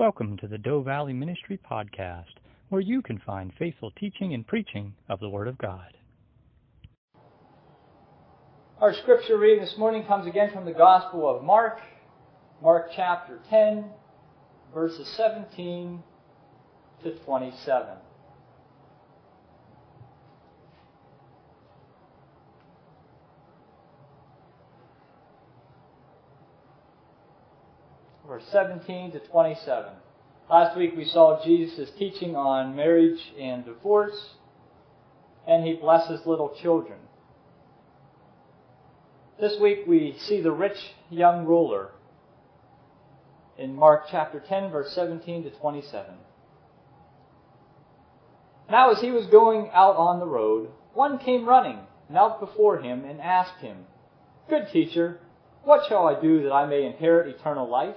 Welcome to the Doe Valley Ministry Podcast, where you can find faithful teaching and preaching of the Word of God. Our scripture reading this morning comes again from the Gospel of Mark, Mark chapter 10, verses 17 to 27. Verse 17 to 27. Last week we saw Jesus' teaching on marriage and divorce, and he blesses little children. This week we see the rich young ruler in Mark chapter 10, verse 17 to 27. Now, as he was going out on the road, one came running, knelt before him, and asked him, Good teacher, what shall I do that I may inherit eternal life?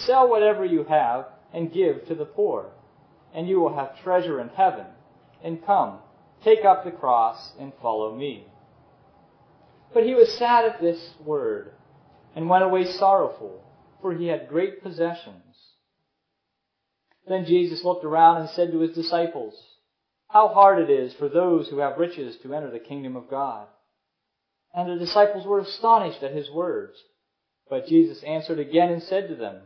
sell whatever you have, and give to the poor, and you will have treasure in heaven. And come, take up the cross and follow me. But he was sad at this word, and went away sorrowful, for he had great possessions. Then Jesus looked around and said to his disciples, How hard it is for those who have riches to enter the kingdom of God. And the disciples were astonished at his words. But Jesus answered again and said to them,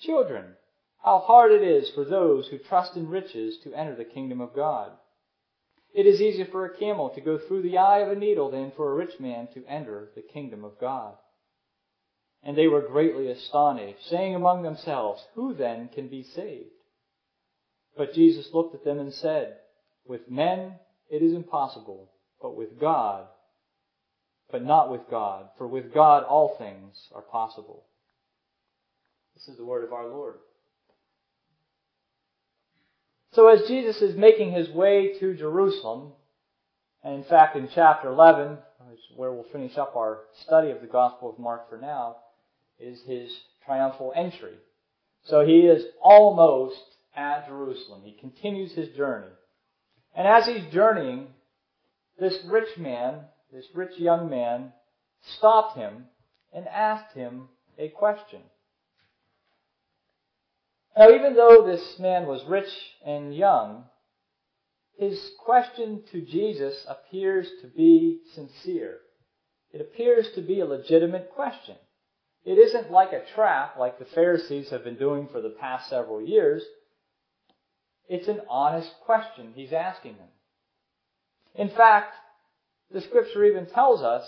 Children, how hard it is for those who trust in riches to enter the kingdom of God. It is easier for a camel to go through the eye of a needle than for a rich man to enter the kingdom of God. And they were greatly astonished, saying among themselves, Who then can be saved? But Jesus looked at them and said, With men it is impossible, but with God, but not with God, for with God all things are possible. This is the word of our Lord. So as Jesus is making his way to Jerusalem, and in fact in chapter 11, where we'll finish up our study of the Gospel of Mark for now, is his triumphal entry. So he is almost at Jerusalem. He continues his journey. And as he's journeying, this rich man, this rich young man, stopped him and asked him a question. Now, even though this man was rich and young, his question to Jesus appears to be sincere. It appears to be a legitimate question. It isn't like a trap like the Pharisees have been doing for the past several years. It's an honest question he's asking them. In fact, the scripture even tells us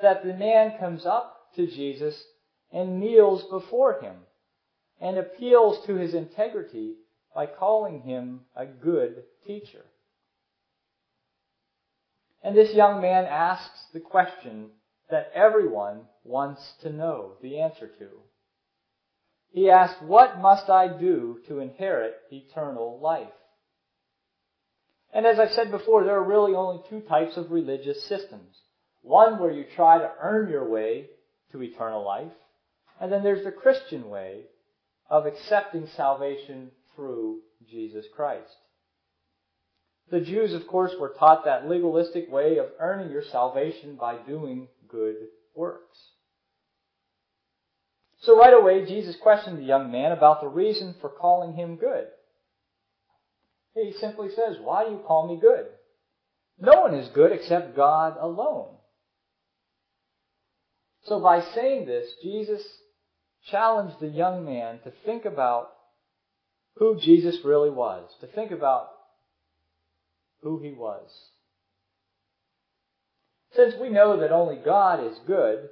that the man comes up to Jesus and kneels before him and appeals to his integrity by calling him a good teacher. And this young man asks the question that everyone wants to know the answer to. He asks, What must I do to inherit eternal life? And as I've said before, there are really only two types of religious systems. One where you try to earn your way to eternal life, and then there's the Christian way of accepting salvation through Jesus Christ. The Jews, of course, were taught that legalistic way of earning your salvation by doing good works. So right away, Jesus questioned the young man about the reason for calling him good. He simply says, Why do you call me good? No one is good except God alone. So by saying this, Jesus challenged the young man to think about who Jesus really was, to think about who he was. Since we know that only God is good,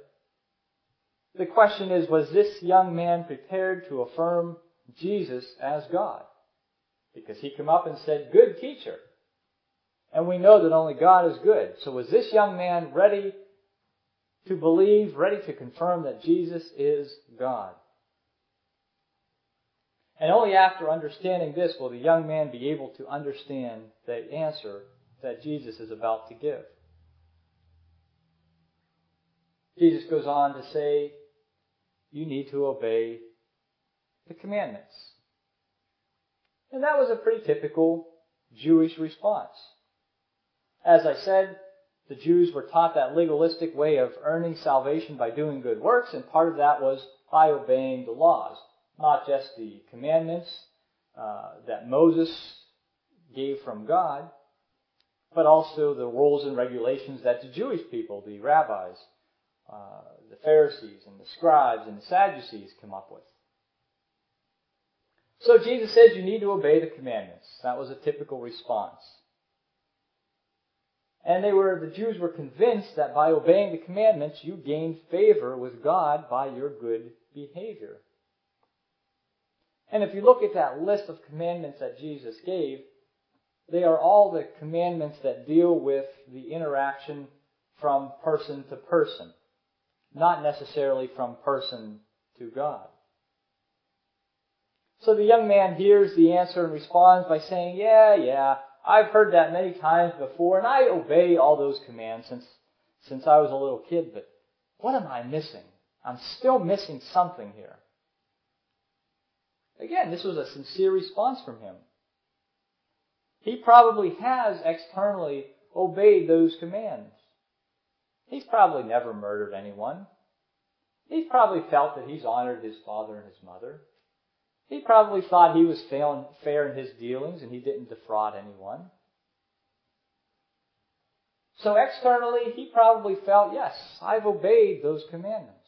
the question is, was this young man prepared to affirm Jesus as God? Because he came up and said, good teacher. And we know that only God is good. So was this young man ready to believe, ready to confirm that Jesus is God? And only after understanding this will the young man be able to understand the answer that Jesus is about to give. Jesus goes on to say, you need to obey the commandments. And that was a pretty typical Jewish response. As I said, the Jews were taught that legalistic way of earning salvation by doing good works, and part of that was by obeying the laws. Not just the commandments uh, that Moses gave from God, but also the rules and regulations that the Jewish people, the rabbis, uh, the Pharisees and the scribes and the Sadducees come up with. So Jesus says you need to obey the commandments. That was a typical response. And they were, the Jews were convinced that by obeying the commandments, you gained favor with God by your good behavior. And if you look at that list of commandments that Jesus gave, they are all the commandments that deal with the interaction from person to person, not necessarily from person to God. So the young man hears the answer and responds by saying, Yeah, yeah, I've heard that many times before, and I obey all those commands since, since I was a little kid, but what am I missing? I'm still missing something here. Again, this was a sincere response from him. He probably has externally obeyed those commands. He's probably never murdered anyone. He's probably felt that he's honored his father and his mother. He probably thought he was fair in his dealings and he didn't defraud anyone. So externally, he probably felt, yes, I've obeyed those commandments.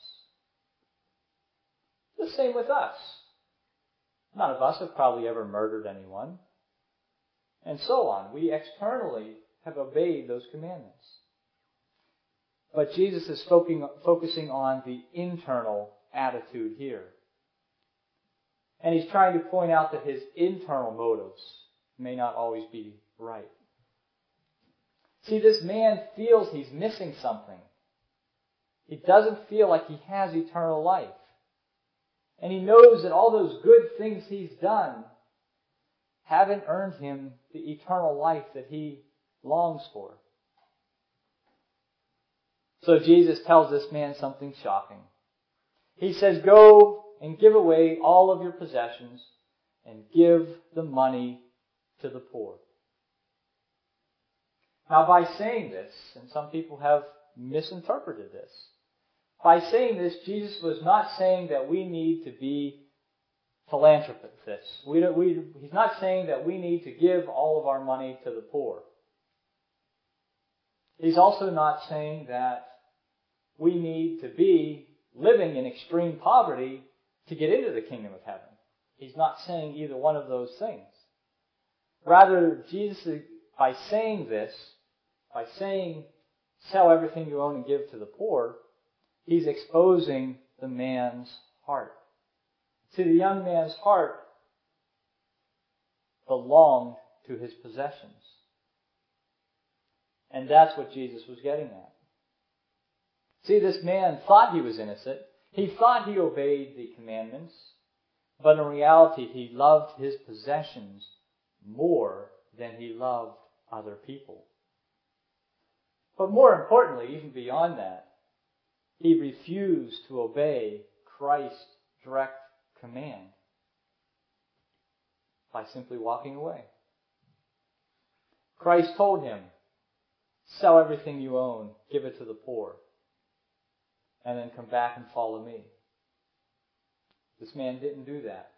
The same with us. None of us have probably ever murdered anyone. And so on. We externally have obeyed those commandments. But Jesus is focusing on the internal attitude here. And he's trying to point out that his internal motives may not always be right. See, this man feels he's missing something. He doesn't feel like he has eternal life. And he knows that all those good things he's done haven't earned him the eternal life that he longs for. So Jesus tells this man something shocking. He says, Go and give away all of your possessions and give the money to the poor. Now, by saying this, and some people have misinterpreted this, by saying this, Jesus was not saying that we need to be philanthropists. We don't, we, he's not saying that we need to give all of our money to the poor. He's also not saying that we need to be living in extreme poverty to get into the kingdom of heaven. He's not saying either one of those things. Rather, Jesus, by saying this, by saying, sell everything you own and give to the poor, he's exposing the man's heart. See, the young man's heart belonged to his possessions. And that's what Jesus was getting at. See, this man thought he was innocent. He thought he obeyed the commandments, but in reality he loved his possessions more than he loved other people. But more importantly, even beyond that, he refused to obey Christ's direct command by simply walking away. Christ told him, sell everything you own, give it to the poor and then come back and follow me. This man didn't do that.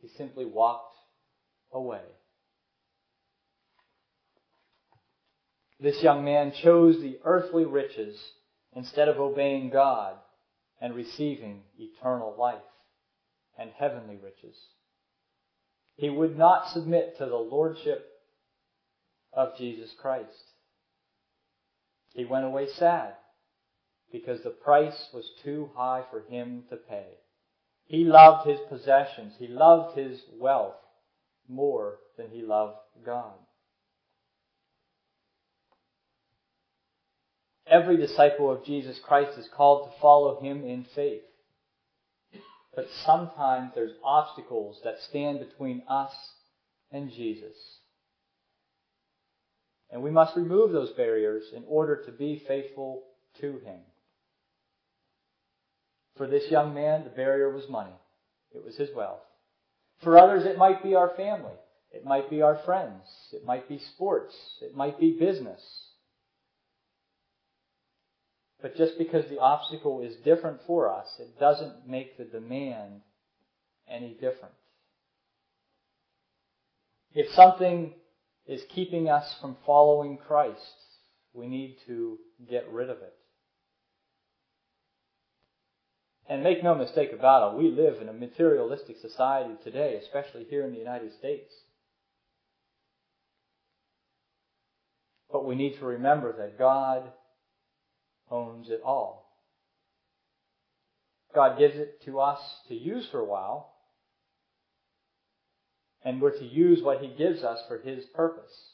He simply walked away. This young man chose the earthly riches instead of obeying God and receiving eternal life and heavenly riches. He would not submit to the lordship of Jesus Christ. He went away sad because the price was too high for him to pay. He loved his possessions. He loved his wealth more than he loved God. Every disciple of Jesus Christ is called to follow him in faith. But sometimes there's obstacles that stand between us and Jesus. And we must remove those barriers in order to be faithful to Him. For this young man, the barrier was money. It was his wealth. For others, it might be our family. It might be our friends. It might be sports. It might be business. But just because the obstacle is different for us, it doesn't make the demand any different. If something is keeping us from following Christ, we need to get rid of it. And make no mistake about it, we live in a materialistic society today, especially here in the United States. But we need to remember that God owns it all. God gives it to us to use for a while, and we're to use what He gives us for His purpose.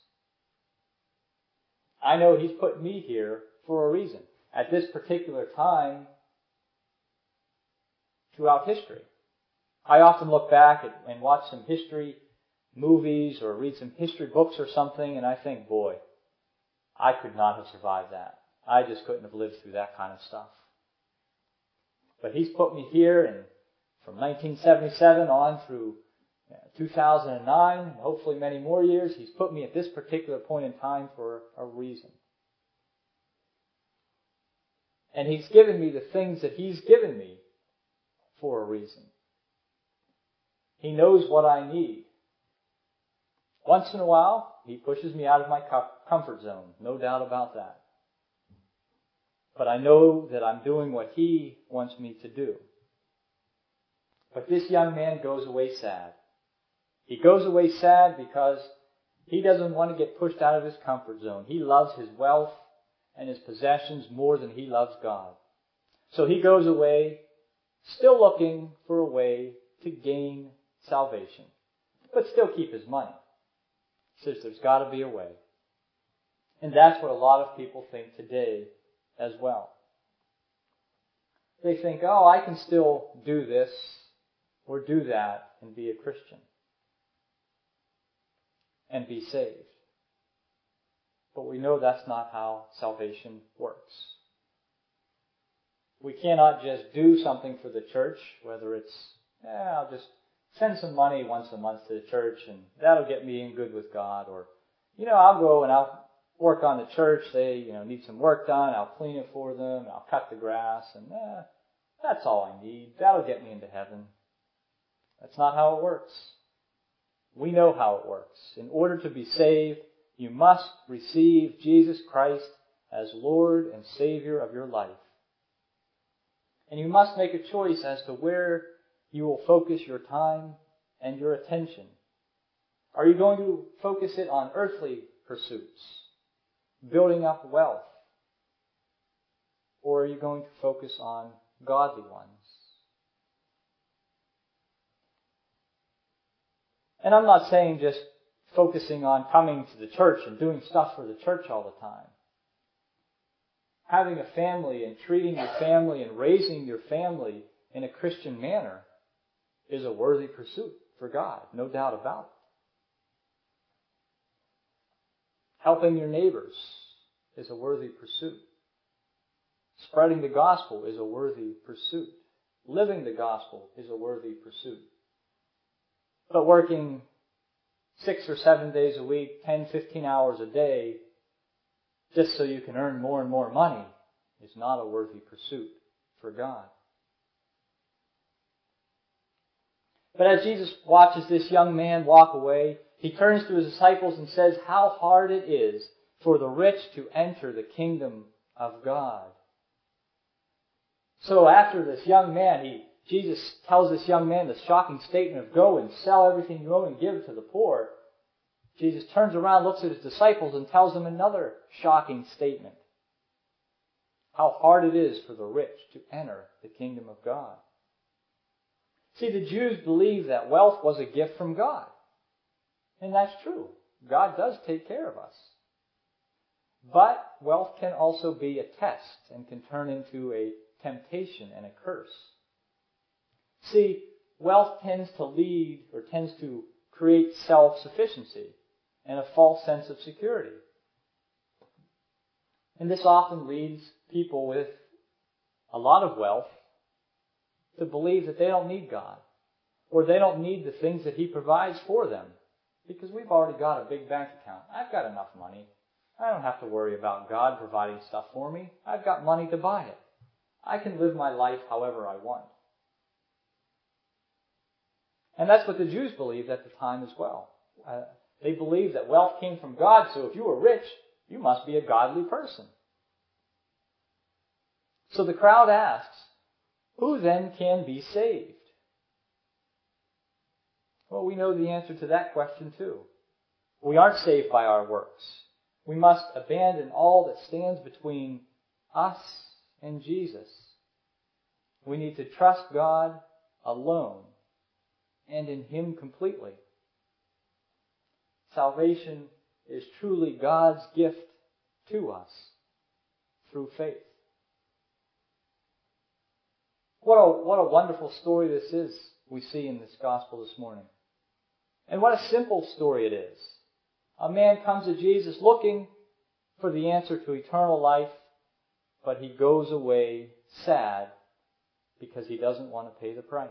I know He's put me here for a reason. At this particular time throughout history. I often look back at, and watch some history movies or read some history books or something, and I think, boy, I could not have survived that. I just couldn't have lived through that kind of stuff. But He's put me here, and from 1977 on through 2009, and hopefully many more years, He's put me at this particular point in time for a reason. And He's given me the things that He's given me for a reason. He knows what I need. Once in a while, He pushes me out of my comfort zone. No doubt about that. But I know that I'm doing what He wants me to do. But this young man goes away sad. He goes away sad because he doesn't want to get pushed out of his comfort zone. He loves his wealth and his possessions more than he loves God. So he goes away still looking for a way to gain salvation, but still keep his money. He says there's got to be a way. And that's what a lot of people think today as well. They think, oh, I can still do this or do that and be a Christian and be saved. But we know that's not how salvation works. We cannot just do something for the church, whether it's, yeah, I'll just send some money once a month to the church and that'll get me in good with God, or, you know, I'll go and I'll work on the church. They, you know, need some work done. I'll clean it for them. I'll cut the grass and, eh, that's all I need. That'll get me into heaven. That's not how it works. We know how it works. In order to be saved, you must receive Jesus Christ as Lord and Savior of your life. And you must make a choice as to where you will focus your time and your attention. Are you going to focus it on earthly pursuits, building up wealth? Or are you going to focus on godly ones? And I'm not saying just focusing on coming to the church and doing stuff for the church all the time having a family and treating your family and raising your family in a Christian manner is a worthy pursuit for God, no doubt about it. Helping your neighbors is a worthy pursuit. Spreading the gospel is a worthy pursuit. Living the gospel is a worthy pursuit. But working six or seven days a week, 10, 15 hours a day just so you can earn more and more money is not a worthy pursuit for God. But as Jesus watches this young man walk away, he turns to his disciples and says how hard it is for the rich to enter the kingdom of God. So after this young man, he, Jesus tells this young man the shocking statement of go and sell everything you own and give to the poor. Jesus turns around, looks at his disciples, and tells them another shocking statement. How hard it is for the rich to enter the kingdom of God. See, the Jews believed that wealth was a gift from God. And that's true. God does take care of us. But wealth can also be a test and can turn into a temptation and a curse. See, wealth tends to lead or tends to create self-sufficiency and a false sense of security. And this often leads people with a lot of wealth to believe that they don't need God or they don't need the things that He provides for them because we've already got a big bank account. I've got enough money. I don't have to worry about God providing stuff for me. I've got money to buy it. I can live my life however I want. And that's what the Jews believed at the time as well. Uh, they believed that wealth came from God, so if you were rich, you must be a godly person. So the crowd asks, Who then can be saved? Well, we know the answer to that question too. We aren't saved by our works. We must abandon all that stands between us and Jesus. We need to trust God alone and in Him completely. Salvation is truly God's gift to us through faith. What a, what a wonderful story this is we see in this gospel this morning. And what a simple story it is. A man comes to Jesus looking for the answer to eternal life, but he goes away sad because he doesn't want to pay the price.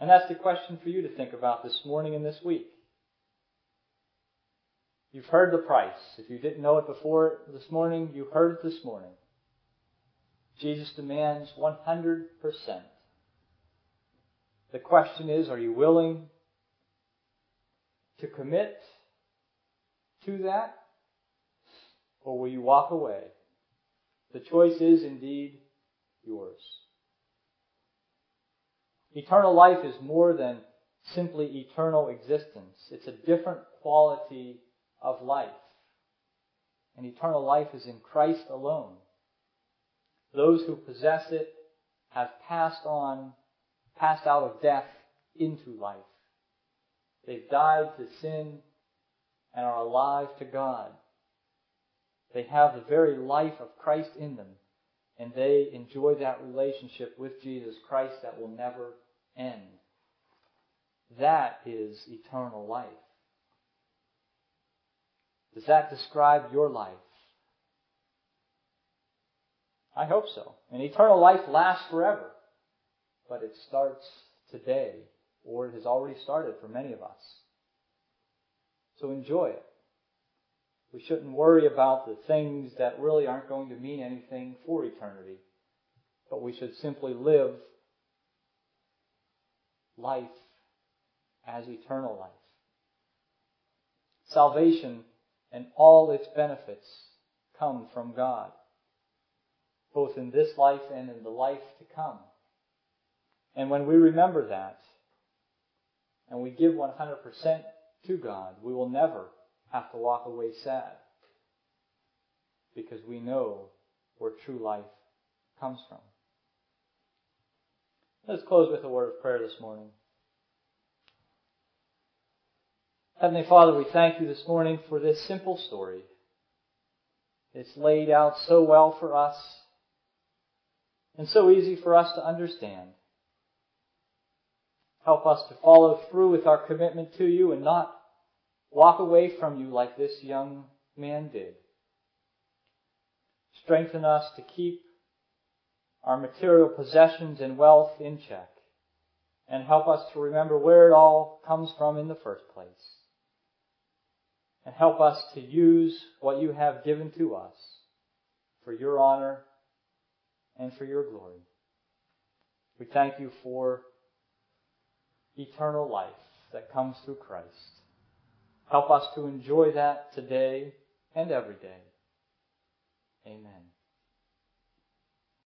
And that's the question for you to think about this morning and this week. You've heard the price. If you didn't know it before this morning, you heard it this morning. Jesus demands 100%. The question is, are you willing to commit to that? Or will you walk away? The choice is indeed yours. Eternal life is more than simply eternal existence. It's a different quality of life. And eternal life is in Christ alone. Those who possess it have passed on, passed out of death into life. They've died to sin and are alive to God. They have the very life of Christ in them and they enjoy that relationship with Jesus Christ that will never end. That is eternal life. Does that describe your life? I hope so. And eternal life lasts forever. But it starts today, or it has already started for many of us. So enjoy it. We shouldn't worry about the things that really aren't going to mean anything for eternity. But we should simply live life as eternal life. Salvation and all its benefits come from God, both in this life and in the life to come. And when we remember that, and we give 100% to God, we will never have to walk away sad because we know where true life comes from. Let's close with a word of prayer this morning. Heavenly Father, we thank you this morning for this simple story. It's laid out so well for us and so easy for us to understand. Help us to follow through with our commitment to you and not walk away from you like this young man did. Strengthen us to keep our material possessions and wealth in check and help us to remember where it all comes from in the first place. And help us to use what you have given to us for your honor and for your glory. We thank you for eternal life that comes through Christ. Help us to enjoy that today and every day. Amen.